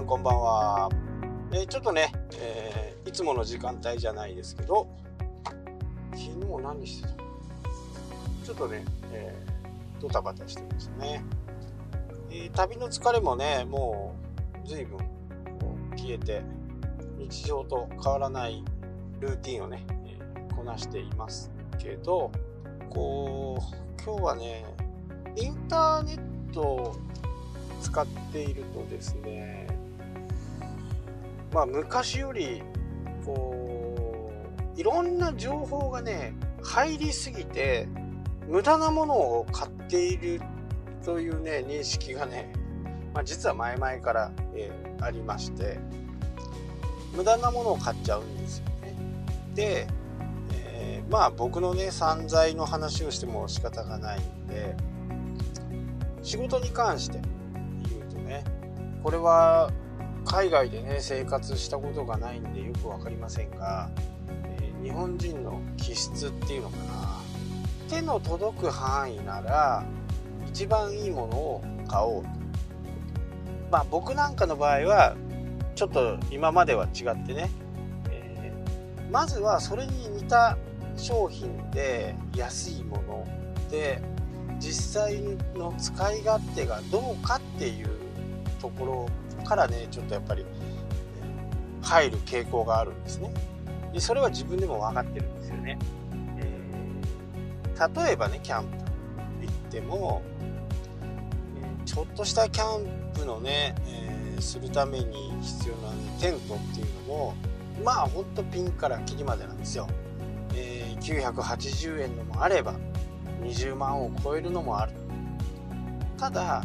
んこんばんは。えー、ちょっとね、えー、いつもの時間帯じゃないですけど、昨日何してた？ちょっとね、えー、ドタバタしてますね。えー、旅の疲れもね、もう随分消えて、日常と変わらないルーティンをね、え、こなしていますけど、こう、今日はね、インターネットを使っているとですねまあ昔よりこういろんな情報がね入りすぎて無駄なものを買っているというね認識がね、まあ、実は前々から、えー、ありまして無駄なものを買っちゃうんですよね。で、えー、まあ僕のね散財の話をしても仕方がないんで仕事に関して言うとねこれは海外でね生活したことがないんでよく分かりませんが、えー、日本人の気質っていうのかな。手の届く範囲なら一番いいものを買おうと。まあ僕なんかの場合はちょっと今までは違ってね、えー、まずはそれに似た商品で安いもので実際の使い勝手がどうかっていうところからねちょっとやっぱり入る傾向があるんですね。でそれは自分でも分かってるんですよね、えー、例えばねキャンプ行っても、えー、ちょっとしたキャンプのね、えー、するために必要な、ね、テントっていうのもまあほんとピンからキリまでなんですよ、え980円のもあれば20万を超えるのもある。ただ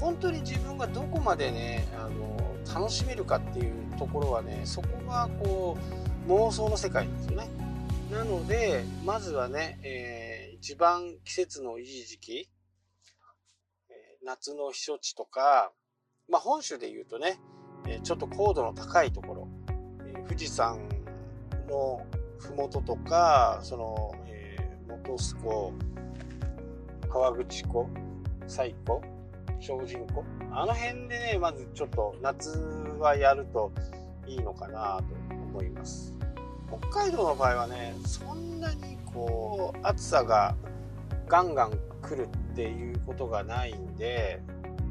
本当に自分がどこまでねあの楽しめるかっていうところはねそこがこう妄想の世界なんですよね。なのでまずはね、えー、一番季節のいい時期、夏の避暑地とか、まあ、本州で言うとね、ちょっと高度の高いところ、富士山の麓とかその、え本栖湖河口湖西湖精進湖あの辺でねまずちょっと夏はやるといいのかなと思います。北海道の場合はねそんなにこう暑さがガンガン来るっていうことがないんで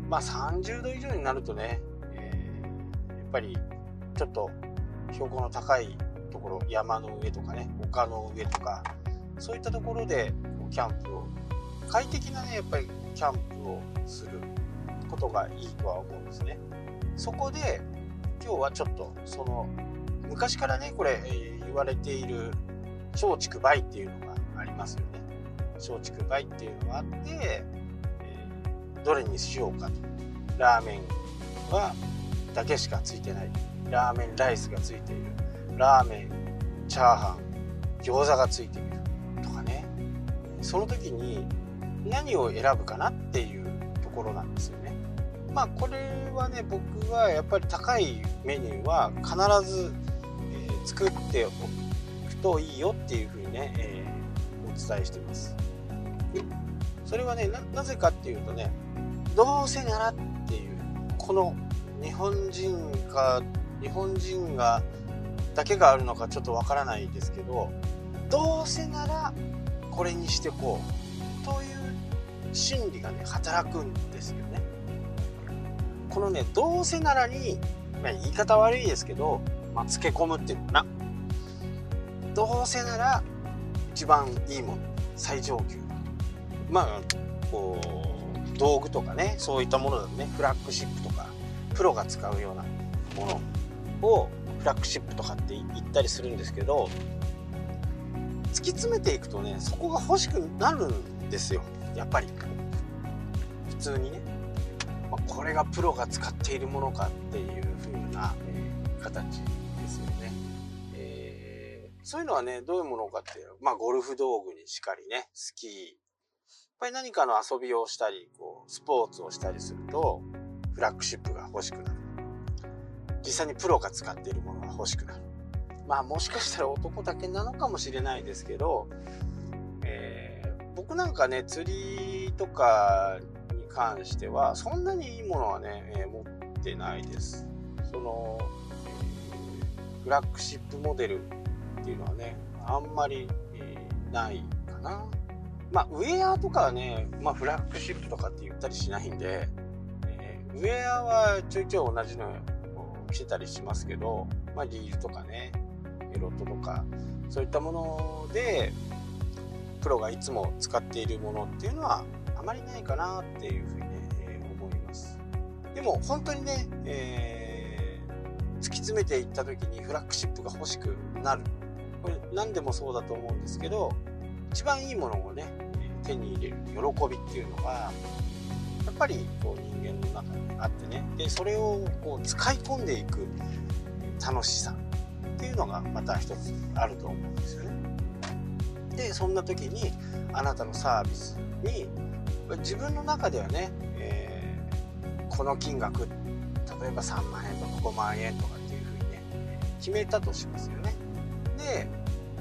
まあ30度以上になるとね、えー、やっぱりちょっと標高の高いところ山の上とかね丘の上とかそういったところでキャンプを。快適なねやっぱりキャンプをすることがいいとは思うんですね。そこで今日はちょっとその昔からねこれ、え、言われている松竹梅っていうのがありますよね。松竹梅っていうのがあって、えー、どれにしようかと。ラーメンはだけしかついてない。ラーメンライスがついている。ラーメン、チャーハン、餃子がついているとかね。その時に何を選ぶかなっていうところなんですよね。まあこれはね僕はやっぱり高いメニューは必ず、えー、作っておくといいよっていうふうにね、えー、お伝えしてます。それはねなぜかっていうとねどうせならっていうこの日本人か日本人がだけがあるのかちょっとわからないですけどどうせならこれにしてこう心理がね働くんですよね。このねどうせならに、まあ、言い方悪いですけど、まあ、つけ込むっていうのかな。どうせなら一番いいもの最上級。まあこう道具とかねそういったものだとねフラッグシップとかプロが使うようなものをフラッグシップとかって言ったりするんですけど突き詰めていくとねそこが欲しくなるんですよ。やっぱり普通にねまあ、これがプロが使っているものかっていう風な、えー、形ですよね、えー、そういうのはねどういうものかっていうまあゴルフ道具にしかりねスキー。やっぱり何かの遊びをしたりこうスポーツをしたりするとフラッグシップが欲しくなる。実際にプロが使っているものが欲しくなる。まあもしかしたら男だけなのかもしれないですけど、僕なんかね釣りとかに関してはそんなにいいものはね、えー、持ってないです。その、えー、フラッグシップモデルっていうのはねあんまり、えー、ないかな。まあウェアとかはね、まあ、フラッグシップとかって言ったりしないんで、えー、ウェアはちょいちょい同じの着てたりしますけど、まあ、リールとかねエロットとかそういったものでプロがいつも使っているものっていうのはあまりないかなっていうふうにね、えー、思います。でも本当にね、えー、突き詰めていった時にフラッグシップが欲しくなる。これ何でもそうだと思うんですけど一番いいものをね手に入れる喜びっていうのがやっぱりこう人間の中にあってね。でそれをこう使い込んでいく楽しさっていうのがまた一つあると思うんですよね。でそんな時にあなたのサービスに自分の中ではね、えー、この金額例えば3万円とか5万円とかっていうふうにね決めたとしますよね。で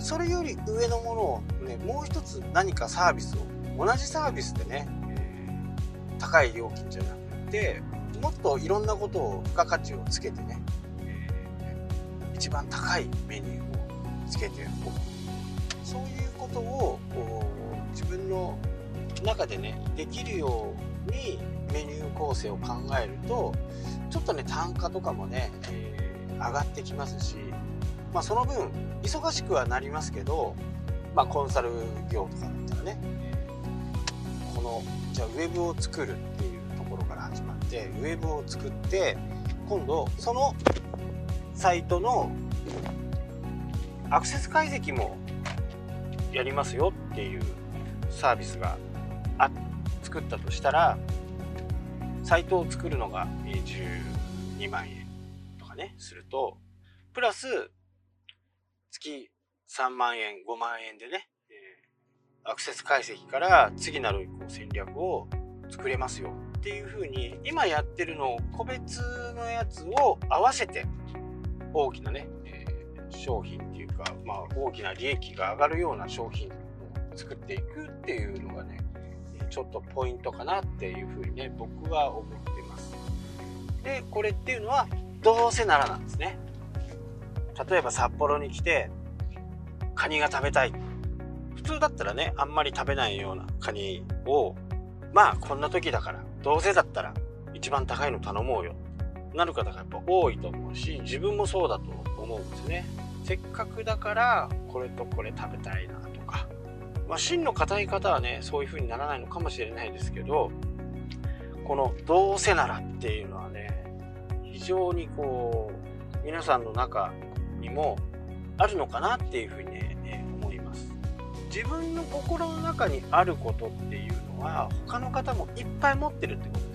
それより上のものをねもう一つ何かサービスを同じサービスでね、えー、高い料金じゃなくてもっといろんなことを付加価値をつけてね一番高いメニューをつけておくそういうことを自分の中でねできるようにメニュー構成を考えるとちょっとね単価とかもね、えー、上がってきますし、まあ、その分忙しくはなりますけど、まあ、コンサル業とかだったらね、このじゃあウェブを作るっていうところから始まってウェブを作って今度そのサイトのアクセス解析もやりますよっていうサービスがあ作ったとしたらサイトを作るのが12万円とかねするとプラス月3万円5万円でねアクセス解析から次なる戦略を作れますよっていう風に今やってるのを個別のやつを合わせて大きなね、商品っていうか、まあ、大きな利益が上がるような商品を作っていくっていうのがねちょっとポイントかなっていうふうにね僕は思ってます。でこれっていうのはどうせならなんですね。例えば札幌に来てカニが食べたい。普通だったらねあんまり食べないようなカニをまあこんな時だからどうせだったら一番高いの頼もうよ。なる方がやっぱ多いと思うし自分もそうだと思うんですね。せっかくだからこれとこれ食べたいなとか。まあ芯の硬い方はねそういう風にならないのかもしれないですけどこの「どうせなら」っていうのはね非常にこう皆さんの中にもあるのかなっていう風にね、ね、思います。自分の心の中にあることっていうのは他の方もいっぱい持ってるってこと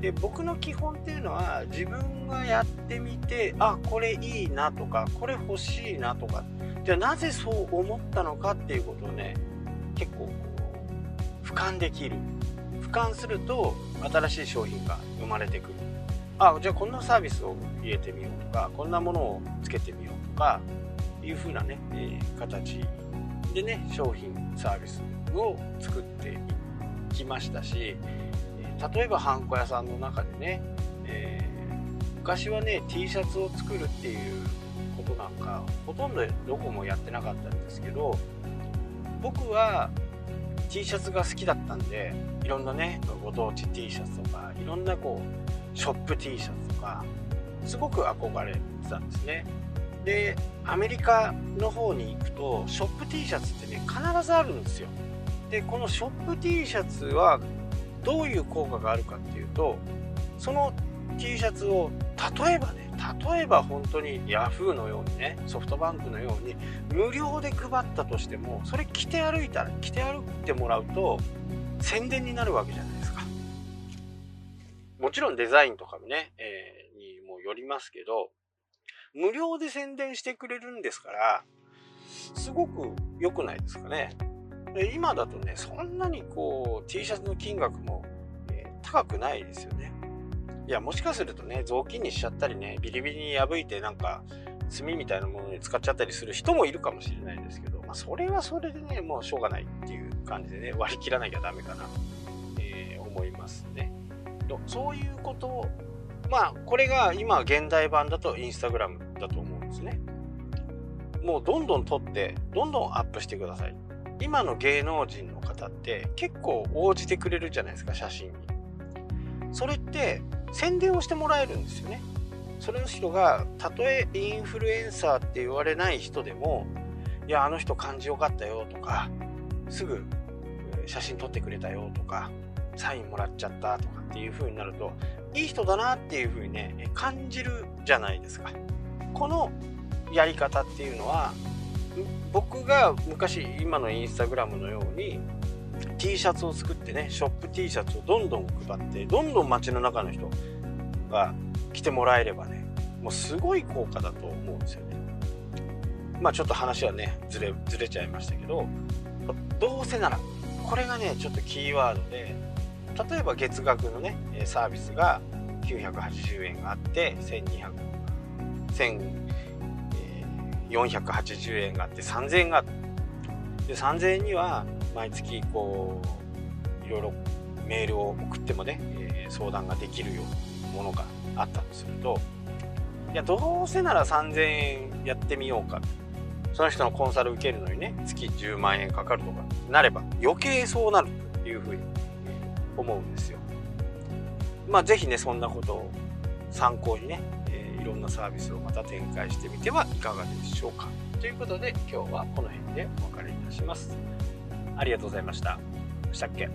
で僕の基本っていうのは自分がやってみてあこれいいなとかこれ欲しいなとかじゃあなぜそう思ったのかっていうことをね結構こう俯瞰できる。俯瞰すると新しい商品が生まれてくる。あじゃあこんなサービスを入れてみようとかこんなものをつけてみようとかいう風なね、えー、形でね商品サービスを作っていきましたし例えばハンコ屋さんの中でね、えー、昔はね T シャツを作るっていうことなんかほとんどどこもやってなかったんですけど僕は T シャツが好きだったんでいろんなねご当地 T シャツとかいろんなこうショップ T シャツとかすごく憧れてたんですね。でアメリカの方に行くとショップ T シャツってね必ずあるんですよ。でこのショップ T シャツはどういう効果があるかっていうとその T シャツを例えばね例えば本当に Yahoo のようにねソフトバンクのように無料で配ったとしてもそれ着て歩いたら着て歩いてもらうと宣伝になるわけじゃないですか。もちろんデザインとかもね、えー、にもよりますけど無料で宣伝してくれるんですからすごく良くないですかね。で今だとねそんなにこう T シャツの金額も、えー、高くないですよね。いやもしかするとね雑巾にしちゃったりねビリビリに破いてなんか炭みたいなものに使っちゃったりする人もいるかもしれないんですけど、まあ、それはそれでねもうしょうがないっていう感じでね割り切らなきゃダメかな、えー、思いますね。そういうことをまあこれが今現代版だとインスタグラムだと思うんですね。もうどんどん撮ってどんどんアップしてください。今の芸能人の方って結構応じてくれるじゃないですか写真に。それって宣伝をしてもらえるんですよね。それの人がたとえインフルエンサーって言われない人でもいやあの人感じよかったよとかすぐ写真撮ってくれたよとかサインもらっちゃったとかっていう風になるといい人だなっていう風にね感じるじゃないですか。このやり方っていうのは僕が昔今のインスタグラムのように T シャツを作ってねショップ T シャツをどんどん配ってどんどん街の中の人が来てもらえればねもうすごい効果だと思うんですよね。まあちょっと話はねずれずれちゃいましたけどどうせならこれがねちょっとキーワードで例えば月額のねサービスが980円があって1200 480円があって3000円があってで3000円には毎月こういろいろメールを送ってもね、えー、相談ができるようなものがあったとするといやどうせなら3000円やってみようかその人のコンサル受けるのにね月10万円かかるとかなれば余計そうなるというふうに思うんですよ。まあ是非ねそんなことを参考にね、えー、いろんなサービスをまた展開してみてはいかがでしょうか。ということで今日はこの辺でお別れいたします。ありがとうございました。したっけ？